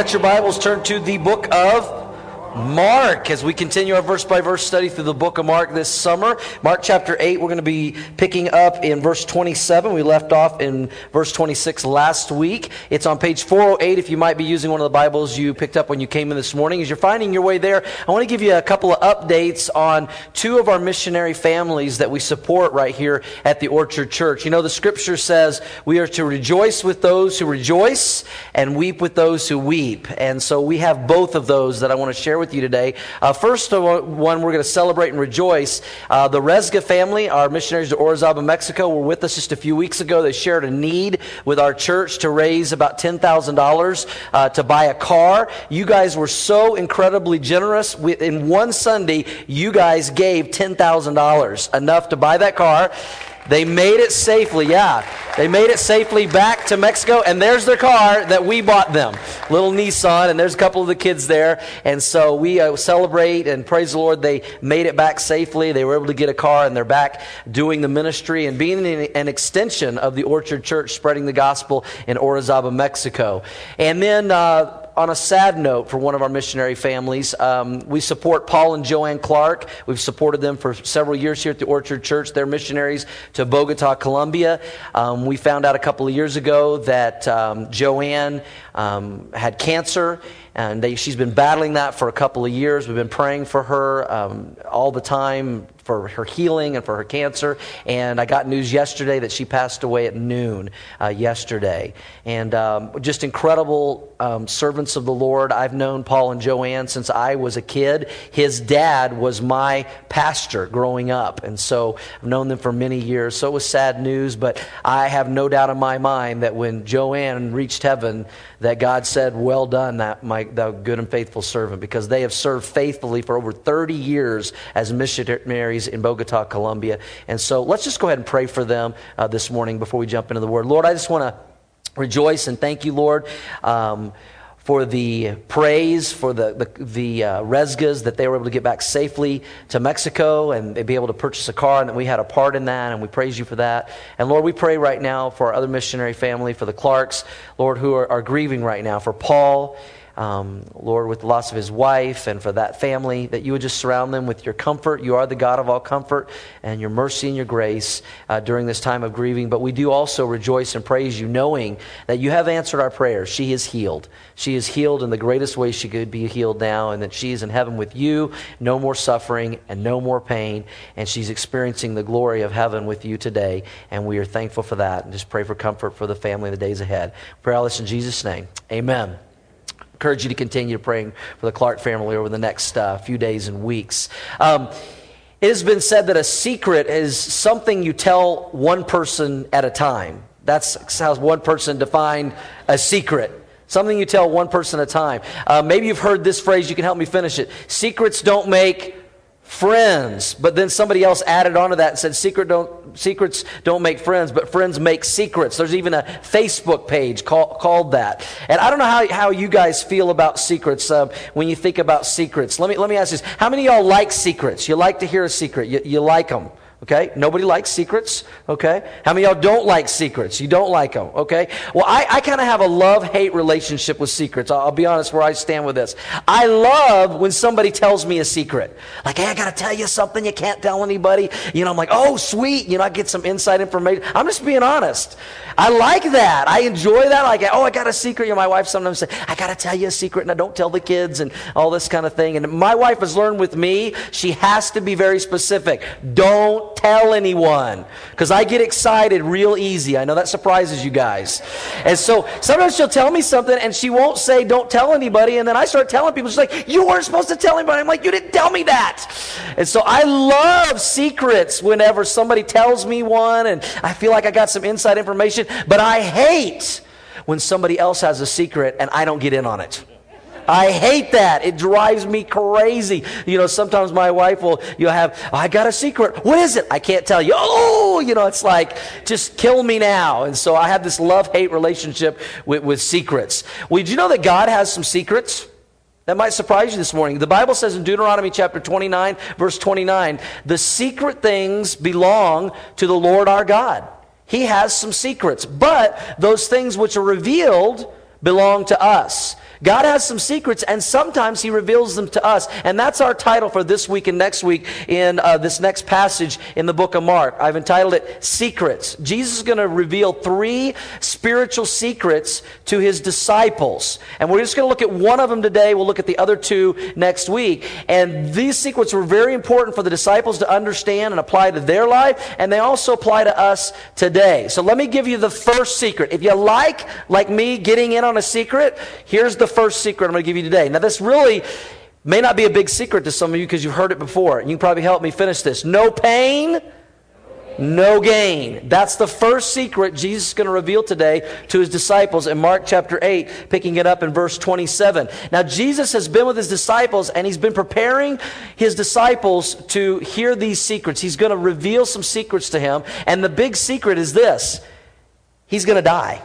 Out your Bibles, turn to the book of Mark as we continue our verse by verse study through the book of Mark this summer. Mark chapter 8, we're going to be picking up in verse 27. We left off in verse 26 last week. It's on page 408 if you might be using one of the Bibles you picked up when you came in this morning. As you're finding your way there, I want to give you a couple of updates on two of our missionary families that we support right here at the Orchard Church. You know, the scripture says we are to rejoice with those who rejoice and weep with those who weep. And so we have both of those that I want to share with you today. Uh, first one, we're going to celebrate and rejoice. Uh, the Resga family, our missionaries to Orizaba, Mexico, were with us just a few weeks ago. They shared a need with our church to raise about $10,000 uh, to buy a car. You guys were so incredibly generous. We, in one Sunday, you guys gave $10,000, enough to buy that car. They made it safely, yeah. They made it safely back to Mexico, and there's their car that we bought them. Little Nissan, and there's a couple of the kids there. And so we uh, celebrate and praise the Lord. They made it back safely. They were able to get a car, and they're back doing the ministry and being an extension of the Orchard Church, spreading the gospel in Orizaba, Mexico. And then, uh, on a sad note for one of our missionary families, um, we support Paul and Joanne Clark. We've supported them for several years here at the Orchard Church. They're missionaries to Bogota, Colombia. Um, we found out a couple of years ago that um, Joanne um, had cancer and they, she's been battling that for a couple of years. We've been praying for her um, all the time for her healing and for her cancer. And I got news yesterday that she passed away at noon uh, yesterday. And um, just incredible um, servants of the Lord. I've known Paul and Joanne since I was a kid. His dad was my pastor growing up. And so I've known them for many years. So it was sad news, but I have no doubt in my mind that when Joanne reached heaven, that God said, Well done, that my thou good and faithful servant, because they have served faithfully for over 30 years as missionaries in Bogota, Colombia. And so let's just go ahead and pray for them uh, this morning before we jump into the word. Lord, I just want to rejoice and thank you, Lord. Um, for the praise, for the, the, the uh, Resgas that they were able to get back safely to Mexico and they'd be able to purchase a car, and that we had a part in that, and we praise you for that. And Lord, we pray right now for our other missionary family, for the Clarks, Lord, who are, are grieving right now, for Paul um, Lord, with the loss of his wife and for that family, that you would just surround them with your comfort. You are the God of all comfort and your mercy and your grace uh, during this time of grieving. But we do also rejoice and praise you, knowing that you have answered our prayers. She is healed. She is healed in the greatest way she could be healed now, and that she is in heaven with you, no more suffering and no more pain. And she's experiencing the glory of heaven with you today. And we are thankful for that. And just pray for comfort for the family in the days ahead. Pray all this in Jesus' name. Amen encourage you to continue praying for the Clark family over the next uh, few days and weeks. Um, it has been said that a secret is something you tell one person at a time. That's how one person defined a secret. Something you tell one person at a time. Uh, maybe you've heard this phrase, you can help me finish it. Secrets don't make friends. But then somebody else added onto that and said, Secret don't, secrets don't make friends, but friends make secrets. There's even a Facebook page call, called that. And I don't know how, how you guys feel about secrets uh, when you think about secrets. Let me, let me ask this. How many of y'all like secrets? You like to hear a secret? You, you like them? Okay? Nobody likes secrets. Okay? How many of y'all don't like secrets? You don't like them. Okay? Well, I, I kind of have a love hate relationship with secrets. I'll, I'll, be honest where I stand with this. I love when somebody tells me a secret. Like, hey, I got to tell you something you can't tell anybody. You know, I'm like, oh, sweet. You know, I get some inside information. I'm just being honest. I like that. I enjoy that. Like, oh, I got a secret. You know, my wife sometimes says, I got to tell you a secret and I don't tell the kids and all this kind of thing. And my wife has learned with me, she has to be very specific. Don't tell anyone because I get excited real easy. I know that surprises you guys. And so sometimes she'll tell me something and she won't say, don't tell anybody. And then I start telling people, she's like, you weren't supposed to tell anybody. I'm like, you didn't tell me that. And so I love secrets whenever somebody tells me one and I feel like I got some inside information, but I hate when somebody else has a secret and I don't get in on it. I hate that. It drives me crazy. You know, sometimes my wife will, you'll have, oh, I got a secret. What is it? I can't tell you. Oh, you know, it's like, just kill me now. And so I have this love hate relationship with, with secrets. Well, did you know that God has some secrets? That might surprise you this morning. The Bible says in Deuteronomy chapter 29, verse 29, the secret things belong to the Lord our God. He has some secrets, but those things which are revealed belong to us. God has some secrets, and sometimes He reveals them to us. And that's our title for this week and next week in uh, this next passage in the book of Mark. I've entitled it Secrets. Jesus is going to reveal three spiritual secrets to His disciples. And we're just going to look at one of them today. We'll look at the other two next week. And these secrets were very important for the disciples to understand and apply to their life, and they also apply to us today. So let me give you the first secret. If you like, like me, getting in on a secret, here's the first secret I'm going to give you today. Now, this really may not be a big secret to some of you because you've heard it before. You can probably help me finish this. No pain, no gain. That's the first secret Jesus is going to reveal today to his disciples in Mark chapter 8, picking it up in verse 27. Now, Jesus has been with his disciples and he's been preparing his disciples to hear these secrets. He's going to reveal some secrets to him. And the big secret is this he's going to die.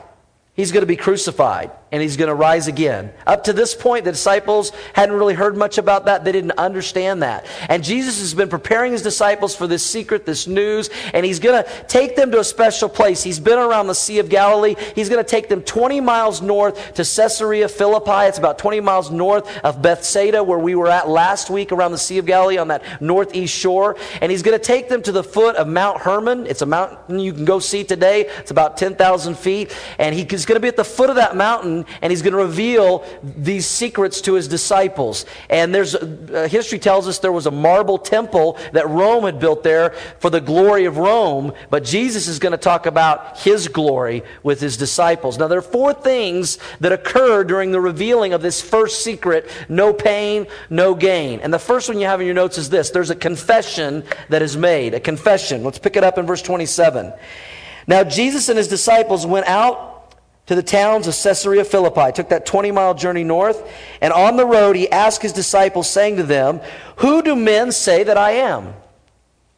He's going to be crucified and he's going to rise again. Up to this point, the disciples hadn't really heard much about that. They didn't understand that. And Jesus has been preparing his disciples for this secret, this news, and he's going to take them to a special place. He's been around the Sea of Galilee. He's going to take them 20 miles north to Caesarea Philippi. It's about 20 miles north of Bethsaida, where we were at last week around the Sea of Galilee on that northeast shore. And he's going to take them to the foot of Mount Hermon. It's a mountain you can go see today. It's about 10,000 feet. And he's going to be at the foot of that mountain and he's going to reveal these secrets to his disciples. And there's uh, history tells us there was a marble temple that Rome had built there for the glory of Rome, but Jesus is going to talk about his glory with his disciples. Now there are four things that occur during the revealing of this first secret, no pain, no gain. And the first one you have in your notes is this. There's a confession that is made, a confession. Let's pick it up in verse 27. Now Jesus and his disciples went out to the towns of Caesarea Philippi. Took that 20 mile journey north. And on the road, he asked his disciples, saying to them, Who do men say that I am?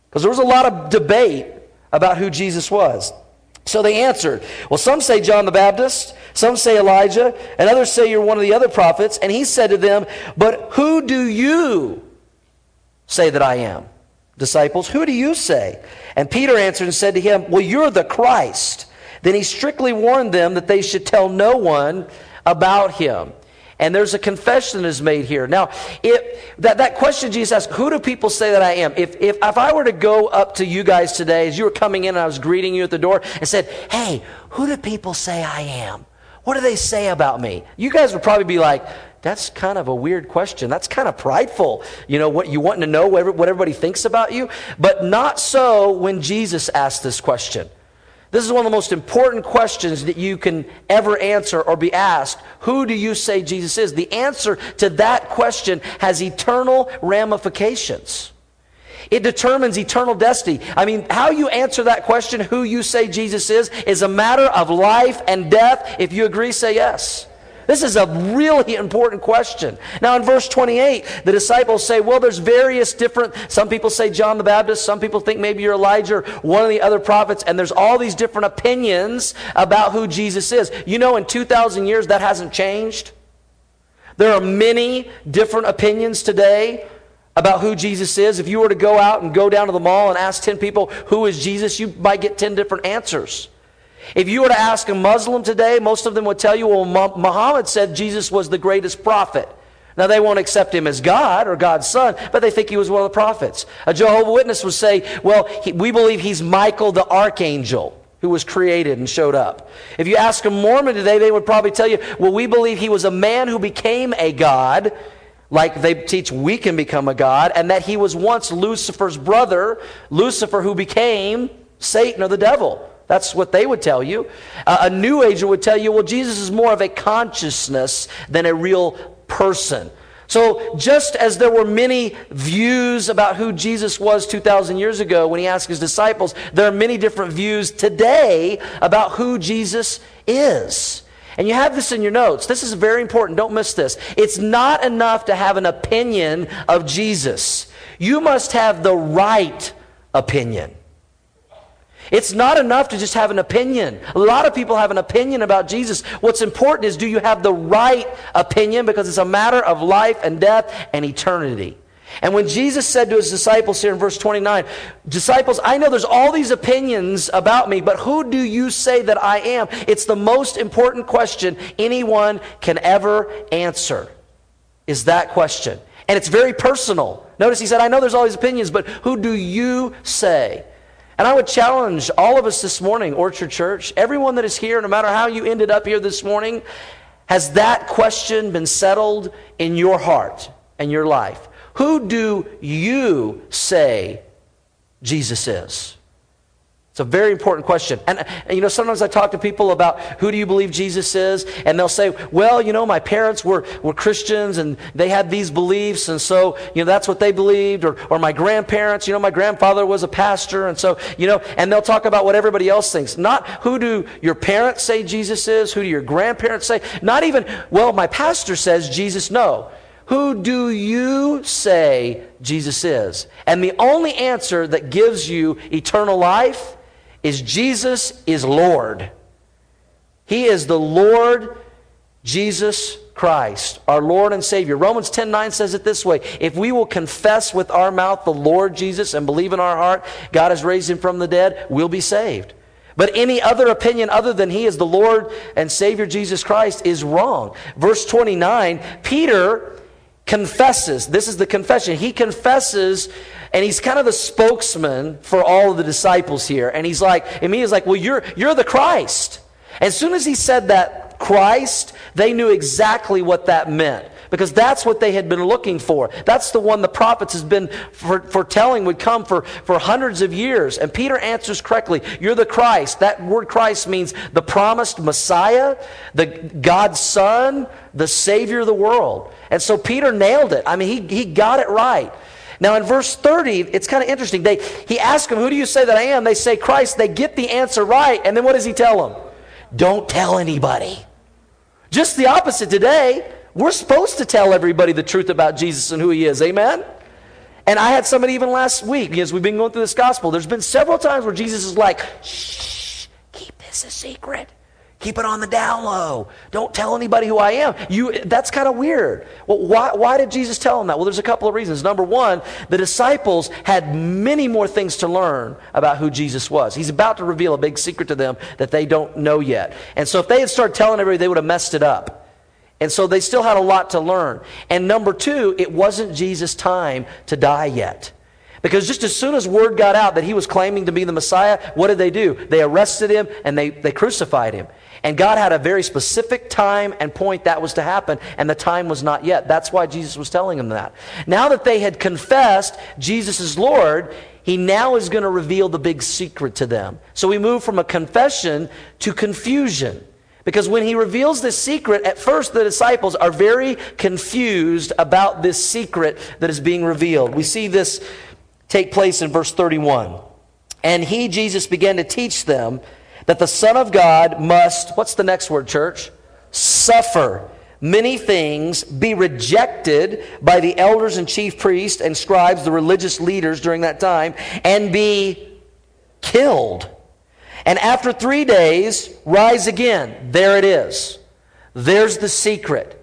Because there was a lot of debate about who Jesus was. So they answered, Well, some say John the Baptist, some say Elijah, and others say you're one of the other prophets. And he said to them, But who do you say that I am? Disciples, who do you say? And Peter answered and said to him, Well, you're the Christ. Then he strictly warned them that they should tell no one about him. And there's a confession that is made here. Now, if that, that question Jesus asked, who do people say that I am? If, if, if I were to go up to you guys today as you were coming in and I was greeting you at the door and said, hey, who do people say I am? What do they say about me? You guys would probably be like, that's kind of a weird question. That's kind of prideful. You know, what you want to know what everybody thinks about you. But not so when Jesus asked this question. This is one of the most important questions that you can ever answer or be asked. Who do you say Jesus is? The answer to that question has eternal ramifications. It determines eternal destiny. I mean, how you answer that question, who you say Jesus is, is a matter of life and death. If you agree, say yes. This is a really important question. Now, in verse 28, the disciples say, well, there's various different, some people say John the Baptist, some people think maybe you're Elijah or one of the other prophets, and there's all these different opinions about who Jesus is. You know, in 2,000 years, that hasn't changed. There are many different opinions today about who Jesus is. If you were to go out and go down to the mall and ask 10 people, who is Jesus, you might get 10 different answers. If you were to ask a Muslim today, most of them would tell you, well, Muhammad said Jesus was the greatest prophet. Now, they won't accept him as God or God's son, but they think he was one of the prophets. A Jehovah Witness would say, well, he, we believe he's Michael the archangel who was created and showed up. If you ask a Mormon today, they would probably tell you, well, we believe he was a man who became a God, like they teach we can become a God, and that he was once Lucifer's brother, Lucifer who became Satan or the devil. That's what they would tell you. Uh, a New Ager would tell you, well, Jesus is more of a consciousness than a real person. So, just as there were many views about who Jesus was 2,000 years ago when he asked his disciples, there are many different views today about who Jesus is. And you have this in your notes. This is very important. Don't miss this. It's not enough to have an opinion of Jesus, you must have the right opinion. It's not enough to just have an opinion. A lot of people have an opinion about Jesus. What's important is do you have the right opinion because it's a matter of life and death and eternity. And when Jesus said to his disciples here in verse 29, Disciples, I know there's all these opinions about me, but who do you say that I am? It's the most important question anyone can ever answer, is that question. And it's very personal. Notice he said, I know there's all these opinions, but who do you say? And I would challenge all of us this morning, Orchard Church, everyone that is here, no matter how you ended up here this morning, has that question been settled in your heart and your life? Who do you say Jesus is? It's a very important question. And, and, you know, sometimes I talk to people about who do you believe Jesus is? And they'll say, well, you know, my parents were, were Christians and they had these beliefs. And so, you know, that's what they believed. Or, or my grandparents, you know, my grandfather was a pastor. And so, you know, and they'll talk about what everybody else thinks. Not who do your parents say Jesus is? Who do your grandparents say? Not even, well, my pastor says Jesus. No. Who do you say Jesus is? And the only answer that gives you eternal life is Jesus is Lord. He is the Lord Jesus Christ, our Lord and Savior. Romans 10 9 says it this way If we will confess with our mouth the Lord Jesus and believe in our heart God has raised him from the dead, we'll be saved. But any other opinion other than he is the Lord and Savior Jesus Christ is wrong. Verse 29, Peter confesses. This is the confession. He confesses, and he's kind of the spokesman for all of the disciples here. And he's like, and me is like, well, you're, you're the Christ. As soon as he said that Christ, they knew exactly what that meant because that's what they had been looking for. That's the one the prophets has been foretelling would come for, for hundreds of years. And Peter answers correctly. You're the Christ. That word Christ means the promised Messiah, the God's Son, the Savior of the world. And so Peter nailed it. I mean, he, he got it right. Now in verse 30, it's kind of interesting. They, he asks them, Who do you say that I am? They say Christ. They get the answer right. And then what does he tell them? Don't tell anybody. Just the opposite today. We're supposed to tell everybody the truth about Jesus and who he is. Amen? And I had somebody even last week, as we've been going through this gospel, there's been several times where Jesus is like, shh, keep this a secret. Keep it on the down low. Don't tell anybody who I am. You, that's kind of weird. Well, why, why did Jesus tell them that? Well, there's a couple of reasons. Number one, the disciples had many more things to learn about who Jesus was. He's about to reveal a big secret to them that they don't know yet. And so if they had started telling everybody, they would have messed it up. And so they still had a lot to learn. And number two, it wasn't Jesus' time to die yet. Because just as soon as word got out that he was claiming to be the Messiah, what did they do? They arrested him and they, they crucified him. And God had a very specific time and point that was to happen, and the time was not yet. That's why Jesus was telling them that. Now that they had confessed Jesus is Lord, he now is going to reveal the big secret to them. So we move from a confession to confusion. Because when he reveals this secret, at first the disciples are very confused about this secret that is being revealed. We see this take place in verse 31. And he, Jesus, began to teach them that the Son of God must, what's the next word, church? Suffer many things, be rejected by the elders and chief priests and scribes, the religious leaders during that time, and be killed and after three days, rise again. There it is. There's the secret.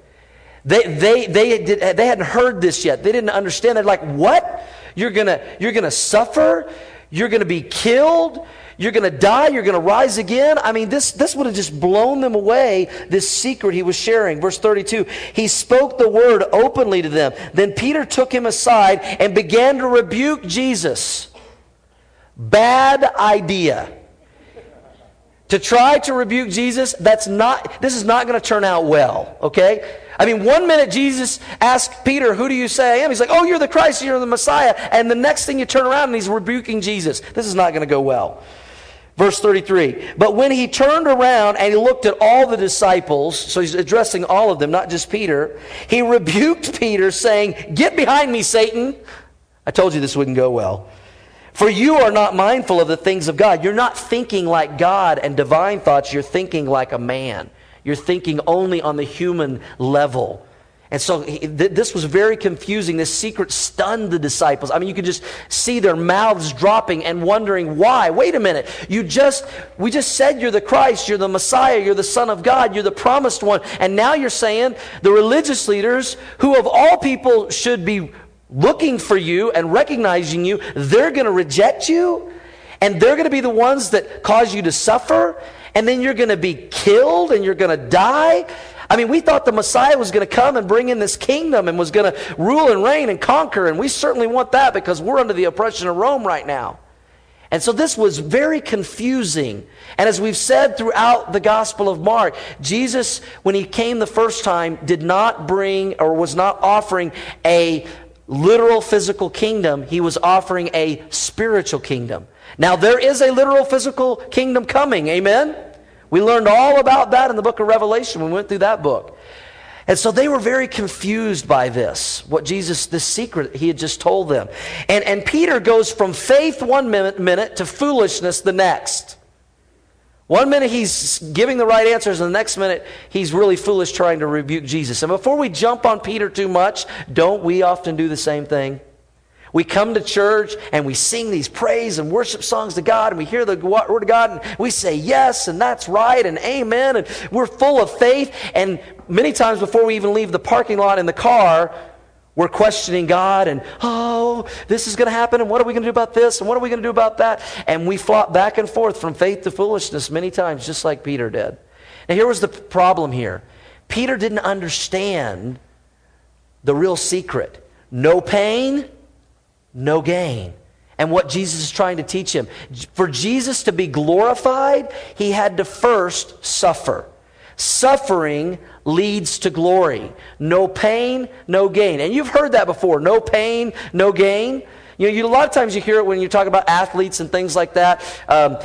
They, they, they, did, they hadn't heard this yet. They didn't understand. They're like, what? You're going to you're gonna suffer? You're going to be killed? You're going to die? You're going to rise again? I mean, this, this would have just blown them away, this secret he was sharing. Verse 32 He spoke the word openly to them. Then Peter took him aside and began to rebuke Jesus. Bad idea to try to rebuke Jesus, that's not, this is not going to turn out well, okay? I mean, one minute Jesus asks Peter, Who do you say I am? He's like, Oh, you're the Christ, you're the Messiah. And the next thing you turn around and he's rebuking Jesus. This is not going to go well. Verse 33 But when he turned around and he looked at all the disciples, so he's addressing all of them, not just Peter, he rebuked Peter, saying, Get behind me, Satan. I told you this wouldn't go well. For you are not mindful of the things of God. You're not thinking like God and divine thoughts. You're thinking like a man. You're thinking only on the human level. And so this was very confusing. This secret stunned the disciples. I mean, you could just see their mouths dropping and wondering why. Wait a minute. You just, we just said you're the Christ, you're the Messiah, you're the Son of God, you're the promised one. And now you're saying the religious leaders, who of all people should be looking for you and recognizing you, they're going to reject you. And they're going to be the ones that cause you to suffer. And then you're going to be killed and you're going to die. I mean, we thought the Messiah was going to come and bring in this kingdom and was going to rule and reign and conquer. And we certainly want that because we're under the oppression of Rome right now. And so this was very confusing. And as we've said throughout the Gospel of Mark, Jesus, when he came the first time, did not bring or was not offering a literal physical kingdom. He was offering a spiritual kingdom. Now, there is a literal physical kingdom coming. Amen? We learned all about that in the book of Revelation. We went through that book. And so they were very confused by this, what Jesus, this secret he had just told them. And, and Peter goes from faith one minute, minute to foolishness the next. One minute he's giving the right answers, and the next minute he's really foolish trying to rebuke Jesus. And before we jump on Peter too much, don't we often do the same thing? We come to church and we sing these praise and worship songs to God and we hear the word of God and we say yes and that's right and amen and we're full of faith. And many times before we even leave the parking lot in the car, we're questioning God and, oh, this is going to happen, and what are we going to do about this, and what are we going to do about that? And we flop back and forth from faith to foolishness many times, just like Peter did. Now, here was the problem here Peter didn't understand the real secret no pain, no gain. And what Jesus is trying to teach him. For Jesus to be glorified, he had to first suffer. Suffering leads to glory. No pain, no gain. And you've heard that before. No pain, no gain. You know, you, a lot of times you hear it when you talk about athletes and things like that. Um,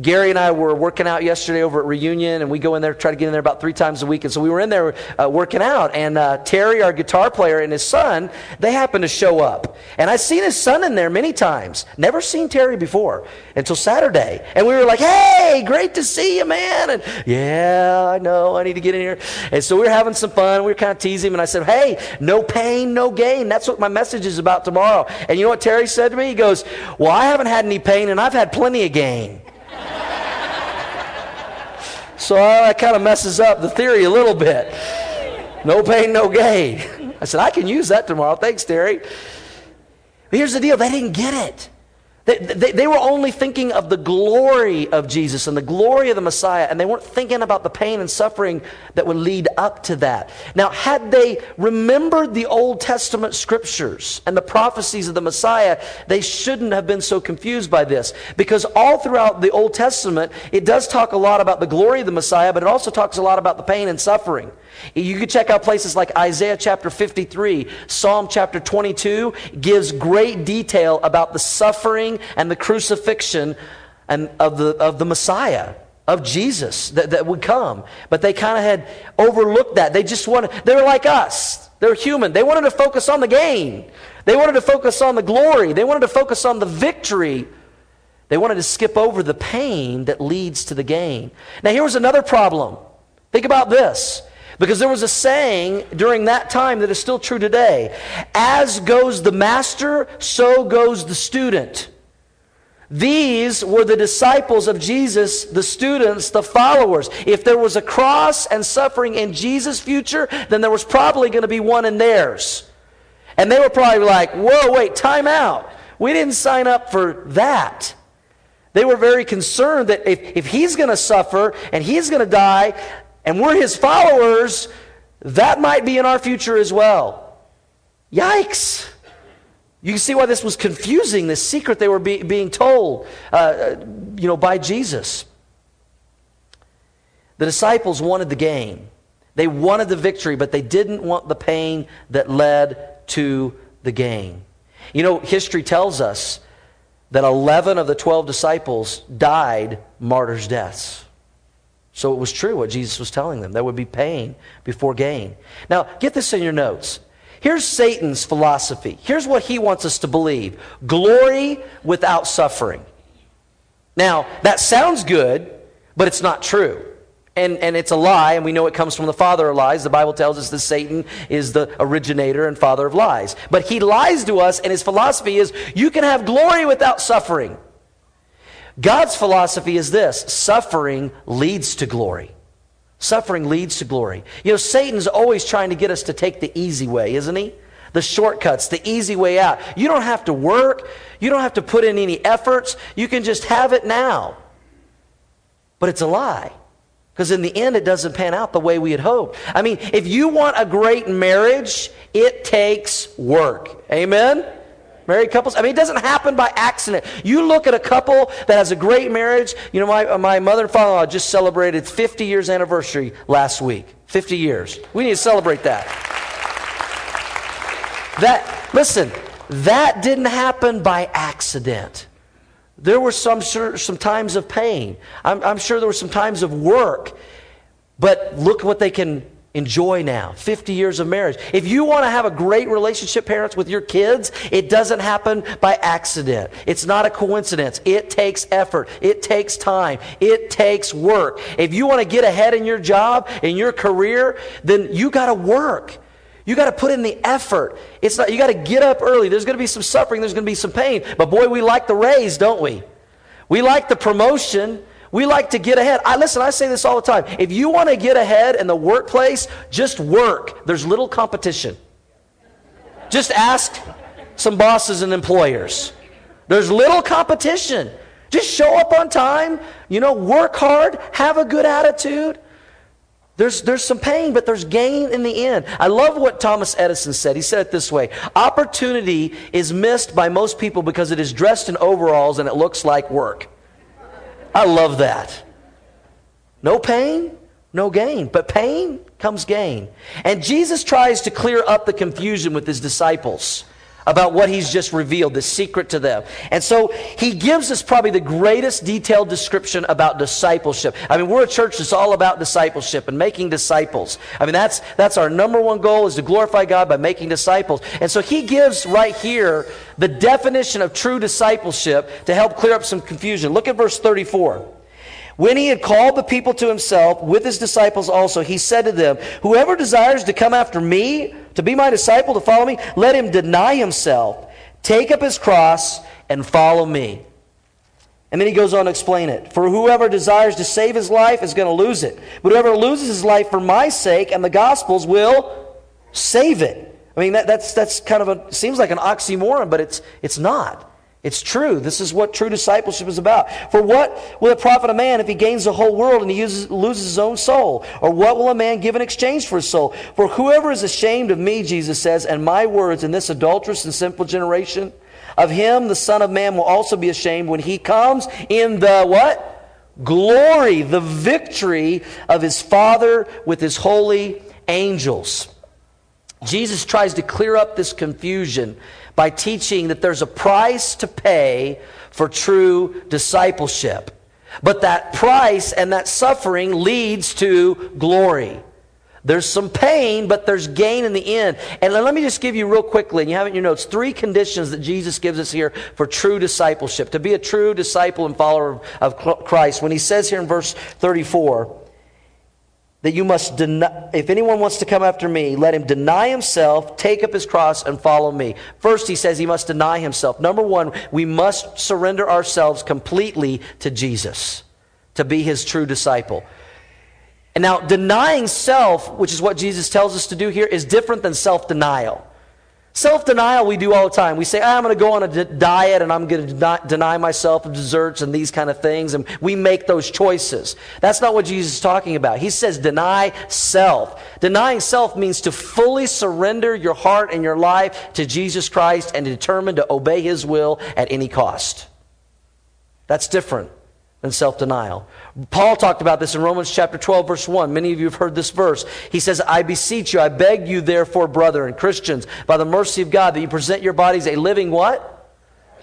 Gary and I were working out yesterday over at Reunion, and we go in there, try to get in there about three times a week. And so we were in there uh, working out, and uh, Terry, our guitar player, and his son, they happened to show up. And I've seen his son in there many times. Never seen Terry before until Saturday. And we were like, hey, great to see you, man. And yeah, I know, I need to get in here. And so we were having some fun. We were kind of teasing him, and I said, hey, no pain, no gain. That's what my message is about tomorrow. And you know what Terry said to me? He goes, Well, I haven't had any pain and I've had plenty of gain. so uh, that kind of messes up the theory a little bit. No pain, no gain. I said, I can use that tomorrow. Thanks, Terry. But here's the deal they didn't get it. They, they, they, were only thinking of the glory of Jesus and the glory of the Messiah, and they weren't thinking about the pain and suffering that would lead up to that. Now, had they remembered the Old Testament scriptures and the prophecies of the Messiah, they shouldn't have been so confused by this. Because all throughout the Old Testament, it does talk a lot about the glory of the Messiah, but it also talks a lot about the pain and suffering. You can check out places like Isaiah chapter 53, Psalm chapter 22 gives great detail about the suffering and the crucifixion and of the, of the Messiah, of Jesus that, that would come. But they kind of had overlooked that. They just wanted, they were like us. They're human. They wanted to focus on the gain. They wanted to focus on the glory. They wanted to focus on the victory. They wanted to skip over the pain that leads to the gain. Now, here was another problem. Think about this. Because there was a saying during that time that is still true today as goes the master, so goes the student. These were the disciples of Jesus, the students, the followers. If there was a cross and suffering in Jesus' future, then there was probably going to be one in theirs. And they were probably like, whoa, wait, time out. We didn't sign up for that. They were very concerned that if, if he's going to suffer and he's going to die, and we're his followers, that might be in our future as well. Yikes! You can see why this was confusing, this secret they were be, being told, uh, you know, by Jesus. The disciples wanted the gain. They wanted the victory, but they didn't want the pain that led to the gain. You know, history tells us that 11 of the 12 disciples died martyrs' deaths. So it was true what Jesus was telling them. There would be pain before gain. Now, get this in your notes. Here's Satan's philosophy. Here's what he wants us to believe glory without suffering. Now, that sounds good, but it's not true. And, and it's a lie, and we know it comes from the father of lies. The Bible tells us that Satan is the originator and father of lies. But he lies to us, and his philosophy is you can have glory without suffering. God's philosophy is this suffering leads to glory. Suffering leads to glory. You know, Satan's always trying to get us to take the easy way, isn't he? the shortcuts, the easy way out. You don't have to work. You don't have to put in any efforts. You can just have it now. But it's a lie. Because in the end, it doesn't pan out the way we had hoped. I mean, if you want a great marriage, it takes work. Amen? Married couples, I mean, it doesn't happen by accident. You look at a couple that has a great marriage. You know, my, my mother and father in law just celebrated 50 years anniversary last week. 50 years. We need to celebrate that. That, listen, that didn't happen by accident. There were some, some times of pain. I'm, I'm sure there were some times of work. But look what they can enjoy now 50 years of marriage. If you want to have a great relationship, parents, with your kids, it doesn't happen by accident. It's not a coincidence. It takes effort, it takes time, it takes work. If you want to get ahead in your job, in your career, then you got to work. You got to put in the effort. It's not, you got to get up early. There's going to be some suffering, there's going to be some pain. But boy, we like the raise, don't we? We like the promotion. We like to get ahead. I listen, I say this all the time. If you want to get ahead in the workplace, just work. There's little competition. Just ask some bosses and employers. There's little competition. Just show up on time, you know, work hard, have a good attitude. There's, there's some pain, but there's gain in the end. I love what Thomas Edison said. He said it this way Opportunity is missed by most people because it is dressed in overalls and it looks like work. I love that. No pain, no gain. But pain comes gain. And Jesus tries to clear up the confusion with his disciples about what he's just revealed, the secret to them. And so he gives us probably the greatest detailed description about discipleship. I mean, we're a church that's all about discipleship and making disciples. I mean, that's, that's our number one goal is to glorify God by making disciples. And so he gives right here the definition of true discipleship to help clear up some confusion. Look at verse 34. When he had called the people to himself with his disciples also, he said to them, Whoever desires to come after me, to be my disciple, to follow me, let him deny himself, take up his cross, and follow me. And then he goes on to explain it. For whoever desires to save his life is going to lose it. But whoever loses his life for my sake and the gospel's will save it. I mean, that, that's, that's kind of a, seems like an oxymoron, but it's, it's not. It's true. This is what true discipleship is about. For what will it profit a man if he gains the whole world and he uses, loses his own soul? Or what will a man give in exchange for his soul? For whoever is ashamed of me, Jesus says, and my words in this adulterous and sinful generation, of him the Son of Man will also be ashamed when he comes in the what? Glory, the victory of his Father with his holy angels. Jesus tries to clear up this confusion by teaching that there's a price to pay for true discipleship. But that price and that suffering leads to glory. There's some pain, but there's gain in the end. And let me just give you real quickly, and you have it in your notes, three conditions that Jesus gives us here for true discipleship, to be a true disciple and follower of Christ. When he says here in verse 34, that you must deny, if anyone wants to come after me, let him deny himself, take up his cross, and follow me. First, he says he must deny himself. Number one, we must surrender ourselves completely to Jesus to be his true disciple. And now, denying self, which is what Jesus tells us to do here, is different than self denial. Self denial we do all the time. We say, ah, I'm going to go on a d- diet and I'm going to deny, deny myself of desserts and these kind of things. And we make those choices. That's not what Jesus is talking about. He says, deny self. Denying self means to fully surrender your heart and your life to Jesus Christ and determine to obey his will at any cost. That's different than self denial. Paul talked about this in Romans chapter 12, verse 1. Many of you have heard this verse. He says, I beseech you, I beg you, therefore, brother and Christians, by the mercy of God, that you present your bodies a living what?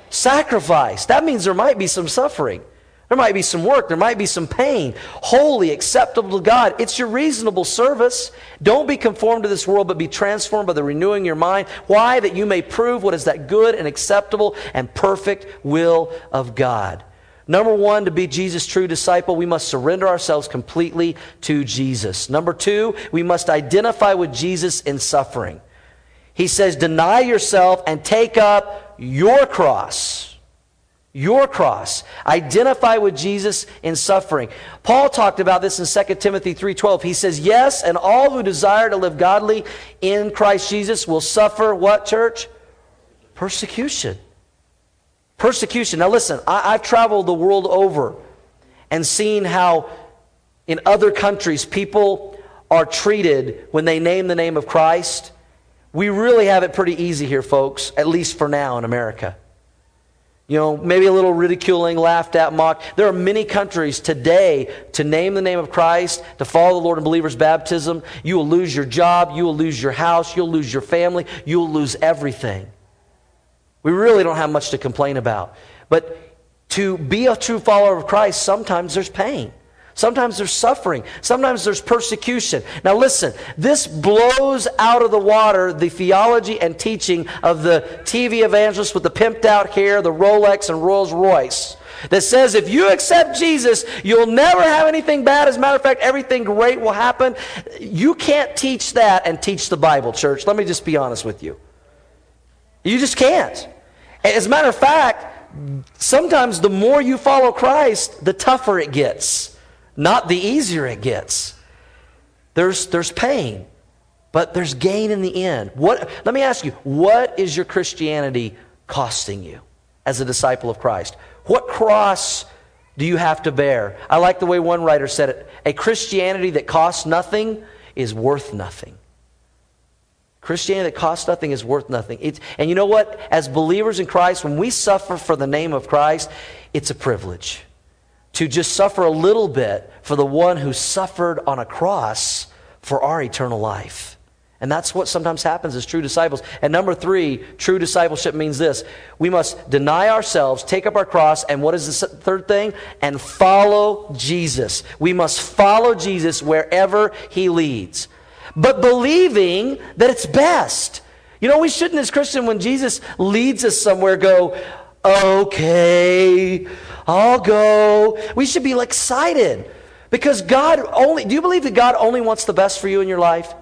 Sacrifice. That means there might be some suffering. There might be some work. There might be some pain. Holy, acceptable to God. It's your reasonable service. Don't be conformed to this world, but be transformed by the renewing of your mind. Why? That you may prove what is that good and acceptable and perfect will of God. Number one, to be Jesus' true disciple, we must surrender ourselves completely to Jesus. Number two, we must identify with Jesus in suffering. He says, deny yourself and take up your cross. Your cross. Identify with Jesus in suffering. Paul talked about this in 2 Timothy 3:12. He says, "Yes, and all who desire to live godly in Christ Jesus will suffer what, church? Persecution." Persecution. Now listen, I, have traveled the world over and seen how in other countries people are treated when they name the name of Christ. We really have it pretty easy here, folks, at least for now in America. You know, maybe a little ridiculing, laughed at, mocked. There are many countries today to name the name of Christ, to follow the Lord in believers' baptism. You will lose your job, you will lose your house, you'll lose your family, you'll lose everything. We really don't have much to complain about. But to be a true follower of Christ, sometimes there's pain. Sometimes there's suffering. Sometimes there's persecution. Now, listen, this blows out of the water the theology and teaching of the TV evangelist with the pimped out hair, the Rolex, and Rolls Royce that says if you accept Jesus, you'll never have anything bad. As a matter of fact, everything great will happen. You can't teach that and teach the Bible, church. Let me just be honest with you. You just can't. As a matter of fact, sometimes the more you follow Christ, the tougher it gets, not the easier it gets. There's, there's pain, but there's gain in the end. What, let me ask you, what is your Christianity costing you as a disciple of Christ? What cross do you have to bear? I like the way one writer said it a Christianity that costs nothing is worth nothing. Christianity that costs nothing is worth nothing. It's, and you know what? As believers in Christ, when we suffer for the name of Christ, it's a privilege to just suffer a little bit for the one who suffered on a cross for our eternal life. And that's what sometimes happens as true disciples. And number three, true discipleship means this we must deny ourselves, take up our cross, and what is the third thing? And follow Jesus. We must follow Jesus wherever he leads but believing that it's best. You know, we shouldn't, as Christian, when Jesus leads us somewhere, go, okay, I'll go. We should be excited because God only, do you believe that God only wants the best for you in your life?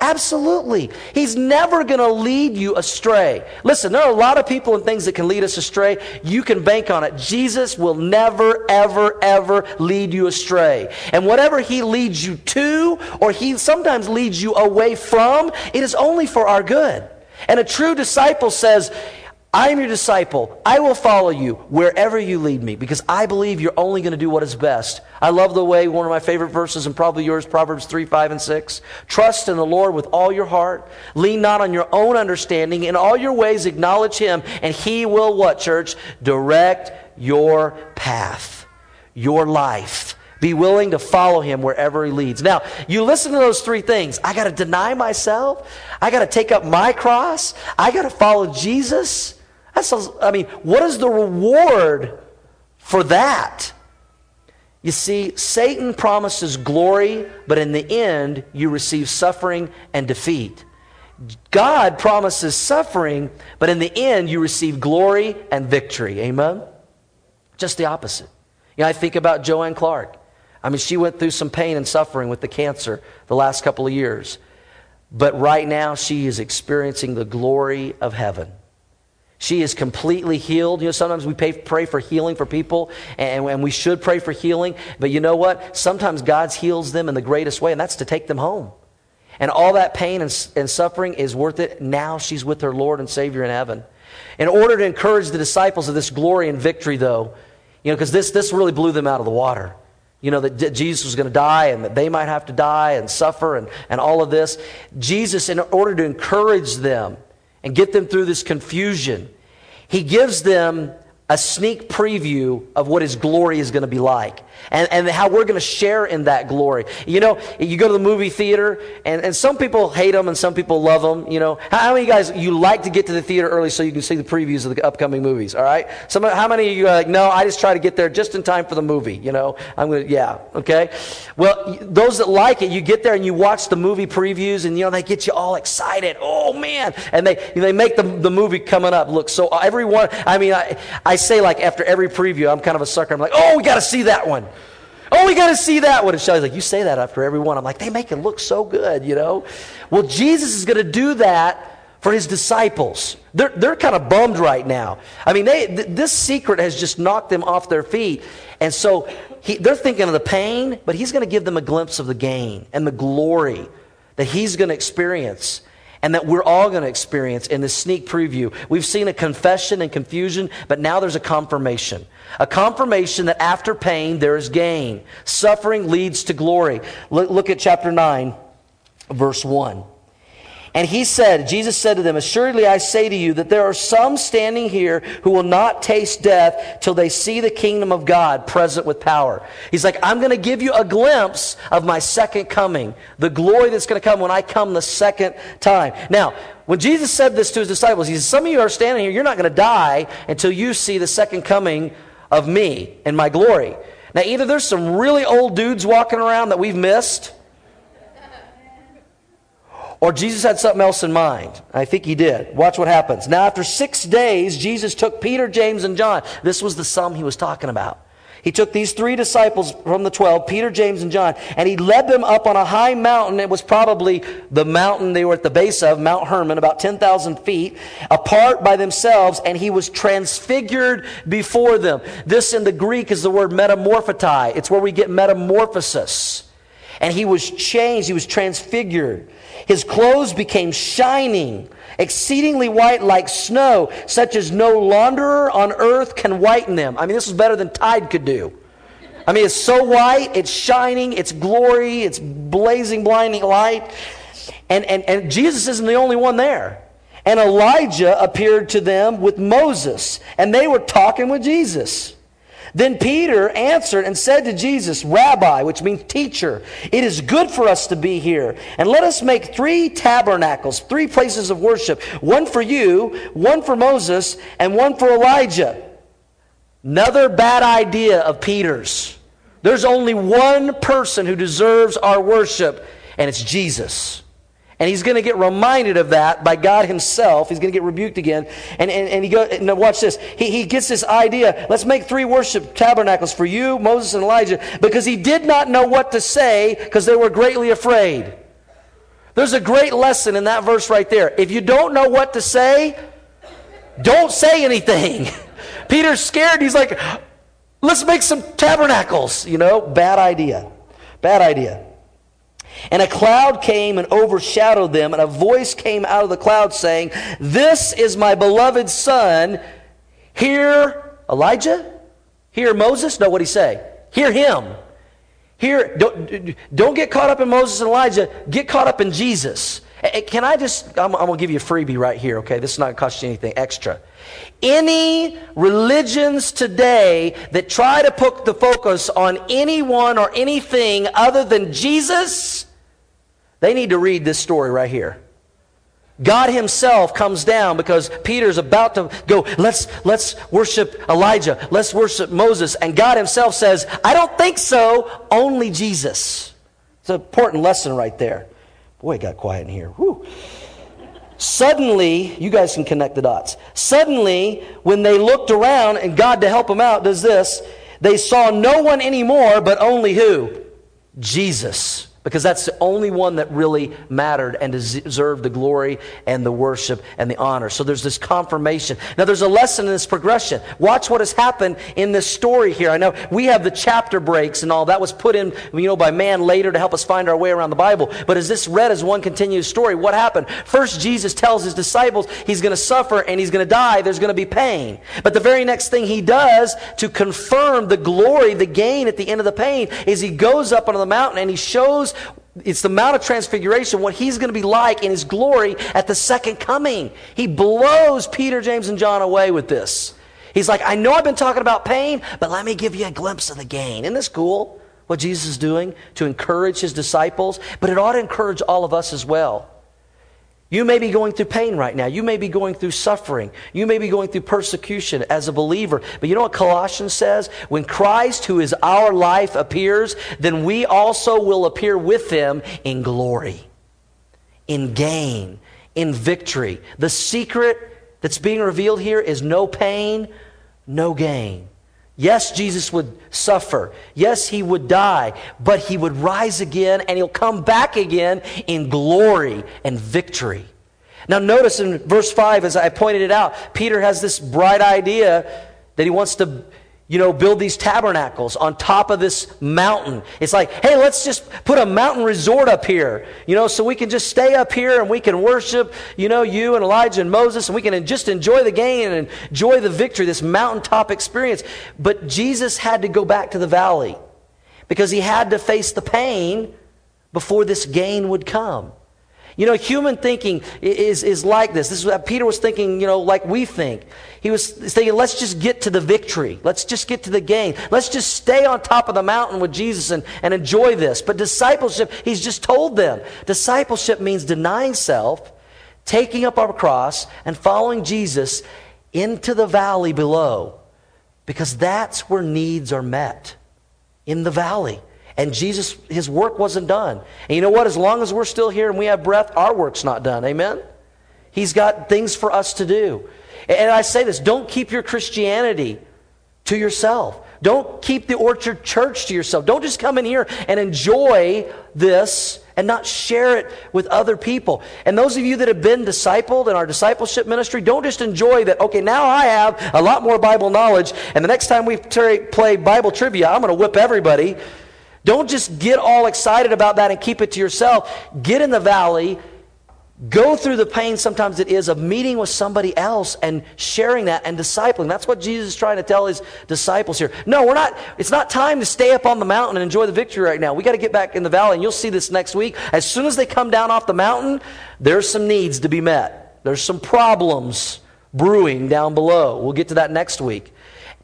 Absolutely. He's never going to lead you astray. Listen, there are a lot of people and things that can lead us astray. You can bank on it. Jesus will never, ever, ever lead you astray. And whatever he leads you to, or he sometimes leads you away from, it is only for our good. And a true disciple says, I am your disciple. I will follow you wherever you lead me because I believe you're only going to do what is best. I love the way one of my favorite verses, and probably yours, Proverbs 3, 5, and 6. Trust in the Lord with all your heart. Lean not on your own understanding. In all your ways, acknowledge Him, and He will, what, church? Direct your path, your life. Be willing to follow him wherever he leads. Now, you listen to those three things. I got to deny myself. I got to take up my cross. I got to follow Jesus. That's, I mean, what is the reward for that? You see, Satan promises glory, but in the end, you receive suffering and defeat. God promises suffering, but in the end, you receive glory and victory. Amen? Just the opposite. You know, I think about Joanne Clark. I mean, she went through some pain and suffering with the cancer the last couple of years. But right now, she is experiencing the glory of heaven. She is completely healed. You know, sometimes we pay, pray for healing for people, and, and we should pray for healing. But you know what? Sometimes God heals them in the greatest way, and that's to take them home. And all that pain and, and suffering is worth it. Now she's with her Lord and Savior in heaven. In order to encourage the disciples of this glory and victory, though, you know, because this, this really blew them out of the water. You know, that Jesus was going to die and that they might have to die and suffer and, and all of this. Jesus, in order to encourage them, and get them through this confusion. He gives them a sneak preview of what his glory is going to be like and, and how we're going to share in that glory. You know, you go to the movie theater, and, and some people hate them and some people love them. You know, how, how many guys, you like to get to the theater early so you can see the previews of the upcoming movies, all right? Some, how many of you are like, no, I just try to get there just in time for the movie, you know? I'm going to, yeah, okay? Well, those that like it, you get there and you watch the movie previews, and, you know, they get you all excited. Oh, man. And they, they make the, the movie coming up look so, everyone, I mean, I, I say like after every preview, I'm kind of a sucker. I'm like, oh, we got to see that one. Oh, we got to see that one. And Shelly's like, you say that after every one. I'm like, they make it look so good, you know? Well, Jesus is going to do that for his disciples. They're, they're kind of bummed right now. I mean, they, th- this secret has just knocked them off their feet. And so he, they're thinking of the pain, but he's going to give them a glimpse of the gain and the glory that he's going to experience and that we're all going to experience in this sneak preview. We've seen a confession and confusion, but now there's a confirmation. A confirmation that after pain, there is gain. Suffering leads to glory. Look, at chapter 9, verse 1. And he said, Jesus said to them, Assuredly I say to you that there are some standing here who will not taste death till they see the kingdom of God present with power. He's like, I'm going to give you a glimpse of my second coming, the glory that's going to come when I come the second time. Now, when Jesus said this to his disciples, he said, Some of you are standing here, you're not going to die until you see the second coming of me and my glory. Now, either there's some really old dudes walking around that we've missed or Jesus had something else in mind. I think he did. Watch what happens. Now, after six days, Jesus took Peter, James, and John. This was the sum he was talking about. He took these three disciples from the twelve, Peter, James, and John, and he led them up on a high mountain. It was probably the mountain they were at the base of, Mount Hermon, about 10,000 feet, apart by themselves, and he was transfigured before them. This in the Greek is the word metamorphotai. It's where we get metamorphosis. And he was changed, he was transfigured. His clothes became shining, exceedingly white like snow, such as no launderer on earth can whiten them. I mean, this is better than Tide could do. I mean, it's so white, it's shining, it's glory, it's blazing, blinding light. And, and, and Jesus isn't the only one there. And Elijah appeared to them with Moses, and they were talking with Jesus. Then Peter answered and said to Jesus, Rabbi, which means teacher, it is good for us to be here. And let us make three tabernacles, three places of worship one for you, one for Moses, and one for Elijah. Another bad idea of Peter's. There's only one person who deserves our worship, and it's Jesus. And he's going to get reminded of that by God himself. He's going to get rebuked again. And, and, and he go, watch this. He, he gets this idea. Let's make three worship tabernacles for you, Moses, and Elijah, because he did not know what to say because they were greatly afraid. There's a great lesson in that verse right there. If you don't know what to say, don't say anything. Peter's scared. He's like, let's make some tabernacles. You know, bad idea. Bad idea. And a cloud came and overshadowed them, and a voice came out of the cloud saying, This is my beloved son. Hear Elijah? Hear Moses? No, what he say? Hear him. Hear, don't, don't get caught up in Moses and Elijah. Get caught up in Jesus. Eh, eh, can I just, I'm, I'm going to give you a freebie right here, okay? This is not going to cost you anything extra. Any religions today that try to put the focus on anyone or anything other than Jesus, they need to read this story right here. God himself comes down because Peter's about to go, let's, let's worship Elijah. Let's worship Moses. And God himself says, I don't think so. Only Jesus. It's an important lesson right there. Boy, it got quiet in here. Whew. Suddenly, you guys can connect the dots. Suddenly, when they looked around and God to help them out does this, they saw no one anymore, but only who? Jesus because that's the only one that really mattered and deserved the glory and the worship and the honor. So there's this confirmation. Now there's a lesson in this progression. Watch what has happened in this story here. I know we have the chapter breaks and all that was put in, you know, by man later to help us find our way around the Bible. But as this read as one continuous story, what happened? First, Jesus tells his disciples he's going to suffer and he's going to die. There's going to be pain. But the very next thing he does to confirm the glory, the gain at the end of the pain is he goes up onto the mountain and he shows it's the Mount of Transfiguration, what he's going to be like in his glory at the second coming. He blows Peter, James, and John away with this. He's like, I know I've been talking about pain, but let me give you a glimpse of the gain. Isn't this cool? What Jesus is doing to encourage his disciples, but it ought to encourage all of us as well. You may be going through pain right now. You may be going through suffering. You may be going through persecution as a believer. But you know what Colossians says? When Christ, who is our life, appears, then we also will appear with him in glory, in gain, in victory. The secret that's being revealed here is no pain, no gain. Yes, Jesus would suffer. Yes, he would die, but he would rise again and he'll come back again in glory and victory. Now, notice in verse 5, as I pointed it out, Peter has this bright idea that he wants to you know, build these tabernacles on top of this mountain. It's like, hey, let's just put a mountain resort up here, you know, so we can just stay up here and we can worship, you know, you and Elijah and Moses, and we can just enjoy the gain and enjoy the victory, this mountaintop experience. But Jesus had to go back to the valley because he had to face the pain before this gain would come. You know, human thinking is, is like this. This is what Peter was thinking, you know, like we think. He was thinking, let's just get to the victory. Let's just get to the gain. Let's just stay on top of the mountain with Jesus and, and enjoy this. But discipleship, he's just told them. Discipleship means denying self, taking up our cross, and following Jesus into the valley below. Because that's where needs are met. In the valley. And Jesus, his work wasn't done. And you know what? As long as we're still here and we have breath, our work's not done. Amen? He's got things for us to do. And I say this don't keep your Christianity to yourself. Don't keep the Orchard Church to yourself. Don't just come in here and enjoy this and not share it with other people. And those of you that have been discipled in our discipleship ministry, don't just enjoy that, okay, now I have a lot more Bible knowledge, and the next time we play Bible trivia, I'm going to whip everybody. Don't just get all excited about that and keep it to yourself. Get in the valley. Go through the pain sometimes it is of meeting with somebody else and sharing that and discipling. That's what Jesus is trying to tell his disciples here. No, we're not, it's not time to stay up on the mountain and enjoy the victory right now. We got to get back in the valley, and you'll see this next week. As soon as they come down off the mountain, there's some needs to be met. There's some problems brewing down below. We'll get to that next week.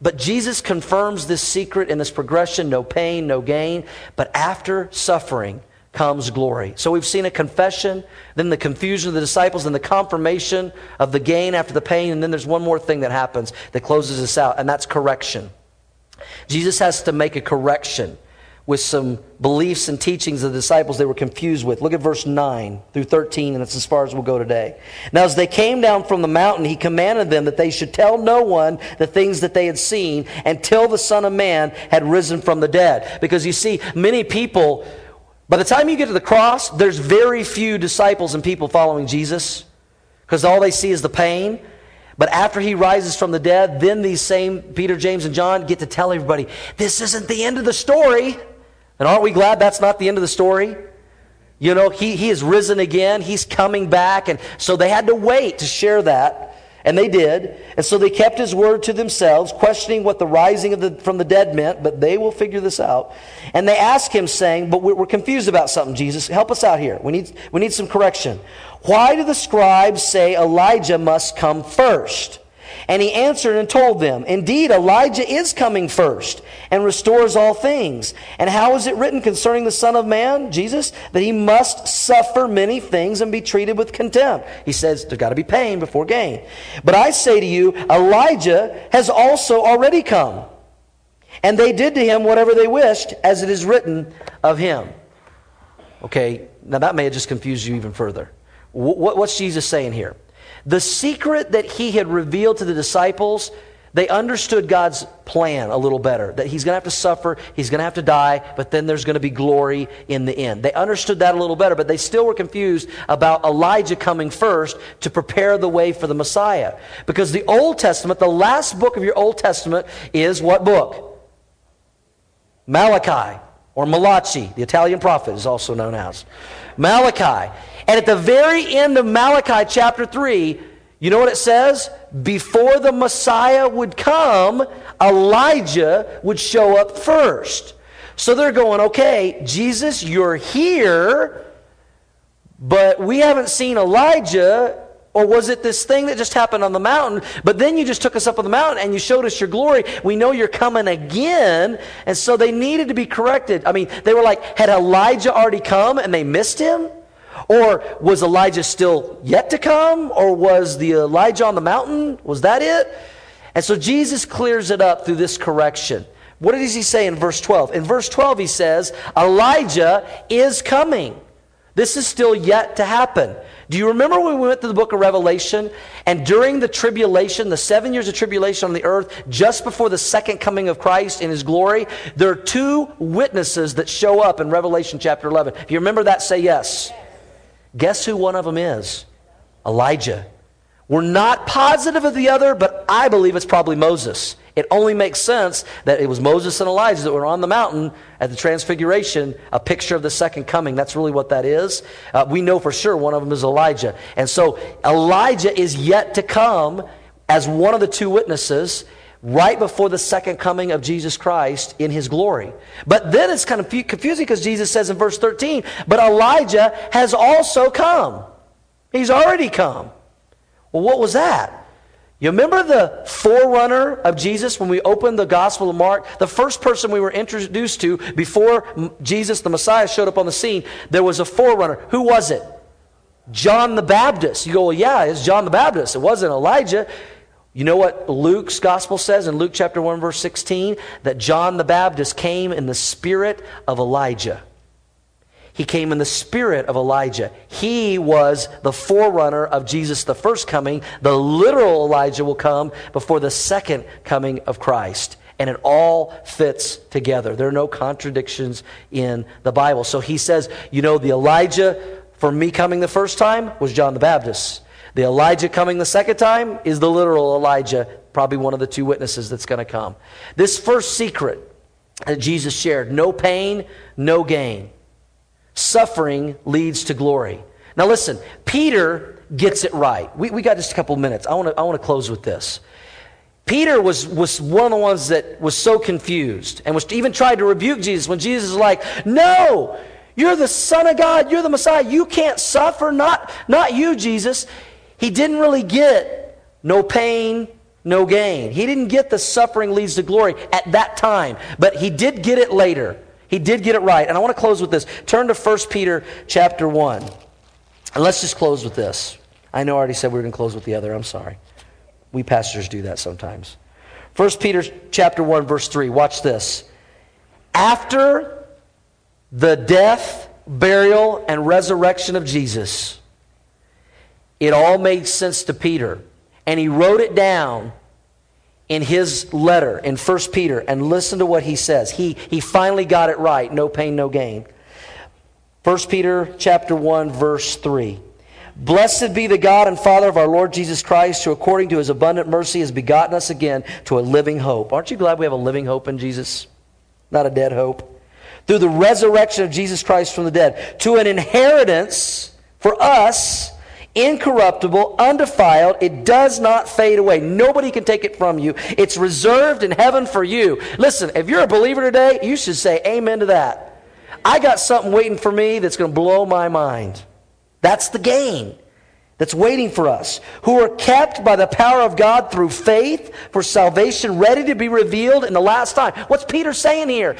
But Jesus confirms this secret in this progression no pain, no gain. But after suffering comes glory. So we've seen a confession, then the confusion of the disciples, and the confirmation of the gain after the pain. And then there's one more thing that happens that closes us out, and that's correction. Jesus has to make a correction with some beliefs and teachings of the disciples they were confused with. Look at verse 9 through 13, and that's as far as we'll go today. Now, as they came down from the mountain, he commanded them that they should tell no one the things that they had seen until the Son of Man had risen from the dead. Because you see, many people, by the time you get to the cross, there's very few disciples and people following Jesus because all they see is the pain. But after he rises from the dead, then these same Peter, James, and John get to tell everybody, this isn't the end of the story. And aren't we glad that's not the end of the story? You know, he, he is risen again. He's coming back. And so they had to wait to share that. And they did. And so they kept his word to themselves, questioning what the rising of the, from the dead meant, but they will figure this out. And they asked him, saying, But we're confused about something, Jesus. Help us out here. We need, we need some correction. Why do the scribes say Elijah must come first? And he answered and told them, Indeed, Elijah is coming first and restores all things. And how is it written concerning the Son of Man, Jesus, that he must suffer many things and be treated with contempt? He says, There's got to be pain before gain. But I say to you, Elijah has also already come. And they did to him whatever they wished, as it is written of him. Okay, now that may have just confused you even further. What's Jesus saying here? The secret that he had revealed to the disciples, they understood God's plan a little better. That he's going to have to suffer, he's going to have to die, but then there's going to be glory in the end. They understood that a little better, but they still were confused about Elijah coming first to prepare the way for the Messiah. Because the Old Testament, the last book of your Old Testament, is what book? Malachi, or Malachi, the Italian prophet is also known as. Malachi. And at the very end of Malachi chapter 3, you know what it says? Before the Messiah would come, Elijah would show up first. So they're going, okay, Jesus, you're here, but we haven't seen Elijah. Or was it this thing that just happened on the mountain? But then you just took us up on the mountain and you showed us your glory. We know you're coming again. And so they needed to be corrected. I mean, they were like, had Elijah already come and they missed him? Or was Elijah still yet to come? Or was the Elijah on the mountain? Was that it? And so Jesus clears it up through this correction. What does he say in verse 12? In verse 12, he says, Elijah is coming. This is still yet to happen. Do you remember when we went through the book of Revelation and during the tribulation, the seven years of tribulation on the earth, just before the second coming of Christ in his glory, there are two witnesses that show up in Revelation chapter 11. If you remember that, say yes. Guess who one of them is? Elijah. We're not positive of the other, but I believe it's probably Moses. It only makes sense that it was Moses and Elijah that were on the mountain at the Transfiguration, a picture of the second coming. That's really what that is. Uh, we know for sure one of them is Elijah. And so Elijah is yet to come as one of the two witnesses right before the second coming of Jesus Christ in his glory. But then it's kind of confusing because Jesus says in verse 13, but Elijah has also come. He's already come. Well, what was that? You remember the forerunner of Jesus when we opened the Gospel of Mark? The first person we were introduced to before Jesus, the Messiah, showed up on the scene, there was a forerunner. Who was it? John the Baptist. You go, well, yeah, it's John the Baptist. It wasn't Elijah. You know what Luke's gospel says in Luke chapter 1 verse 16 that John the Baptist came in the spirit of Elijah. He came in the spirit of Elijah. He was the forerunner of Jesus the first coming. The literal Elijah will come before the second coming of Christ. And it all fits together. There are no contradictions in the Bible. So he says, you know, the Elijah for me coming the first time was John the Baptist. The Elijah coming the second time is the literal Elijah, probably one of the two witnesses that's going to come. This first secret that Jesus shared no pain, no gain. Suffering leads to glory. Now, listen, Peter gets it right. We, we got just a couple minutes. I want to I wanna close with this. Peter was, was one of the ones that was so confused and was even tried to rebuke Jesus when Jesus was like, No, you're the Son of God, you're the Messiah, you can't suffer, not, not you, Jesus. He didn't really get no pain, no gain. He didn't get the suffering leads to glory at that time, but he did get it later. He did get it right. And I want to close with this. Turn to 1 Peter chapter 1. And let's just close with this. I know I already said we were going to close with the other. I'm sorry. We pastors do that sometimes. 1 Peter chapter 1 verse 3. Watch this. After the death, burial and resurrection of Jesus, it all made sense to Peter. And he wrote it down in his letter in 1 Peter and listen to what he says. He, he finally got it right. No pain, no gain. 1 Peter chapter 1 verse 3. Blessed be the God and Father of our Lord Jesus Christ, who according to his abundant mercy has begotten us again to a living hope. Aren't you glad we have a living hope in Jesus? Not a dead hope. Through the resurrection of Jesus Christ from the dead, to an inheritance for us incorruptible, undefiled. It does not fade away. Nobody can take it from you. It's reserved in heaven for you. Listen, if you're a believer today, you should say amen to that. I got something waiting for me that's going to blow my mind. That's the gain that's waiting for us, who are kept by the power of God through faith for salvation, ready to be revealed in the last time. What's Peter saying here?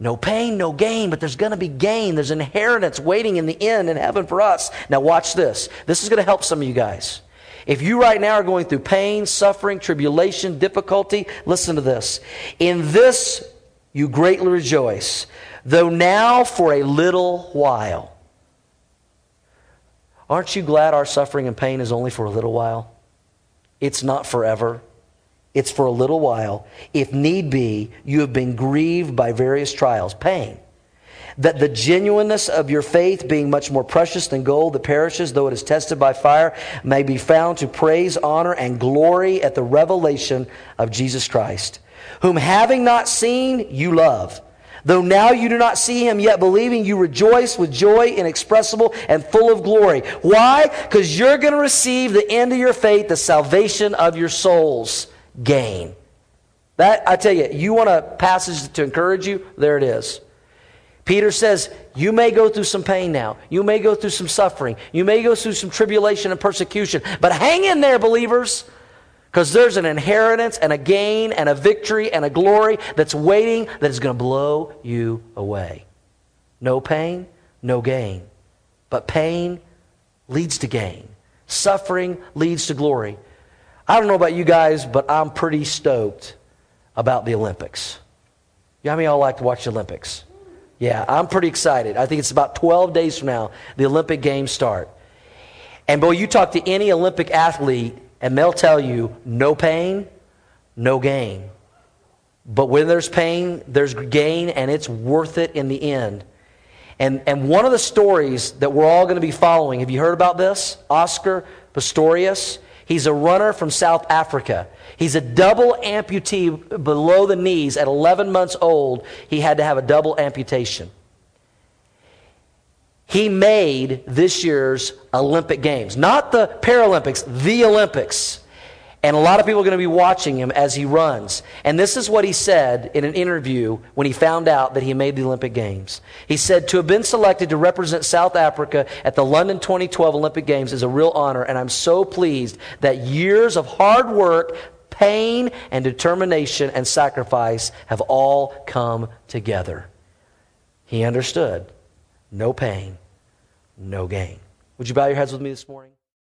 No pain, no gain, but there's going to be gain. There's inheritance waiting in the end in heaven for us. Now, watch this. This is going to help some of you guys. If you right now are going through pain, suffering, tribulation, difficulty, listen to this. In this you greatly rejoice, though now for a little while. Aren't you glad our suffering and pain is only for a little while? It's not forever. It's for a little while. If need be, you have been grieved by various trials, pain. That the genuineness of your faith, being much more precious than gold that perishes, though it is tested by fire, may be found to praise, honor, and glory at the revelation of Jesus Christ, whom having not seen, you love. Though now you do not see him, yet believing, you rejoice with joy inexpressible and full of glory. Why? Because you're going to receive the end of your faith, the salvation of your souls gain. That, I tell you, you want a passage to encourage you? There it is. Peter says, You may go through some pain now. You may go through some suffering. You may go through some tribulation and persecution. But hang in there, believers, because there's an inheritance and a gain and a victory and a glory that's waiting that is going to blow you away. No pain, no gain. But pain leads to gain, suffering leads to glory. I don't know about you guys, but I'm pretty stoked about the Olympics. You know how many y'all like to watch the Olympics? Yeah, I'm pretty excited. I think it's about 12 days from now, the Olympic Games start. And boy, you talk to any Olympic athlete, and they'll tell you no pain, no gain. But when there's pain, there's gain, and it's worth it in the end. And, and one of the stories that we're all going to be following, have you heard about this? Oscar Pistorius. He's a runner from South Africa. He's a double amputee below the knees. At 11 months old, he had to have a double amputation. He made this year's Olympic Games, not the Paralympics, the Olympics. And a lot of people are going to be watching him as he runs. And this is what he said in an interview when he found out that he made the Olympic Games. He said, To have been selected to represent South Africa at the London 2012 Olympic Games is a real honor, and I'm so pleased that years of hard work, pain, and determination and sacrifice have all come together. He understood no pain, no gain. Would you bow your heads with me this morning?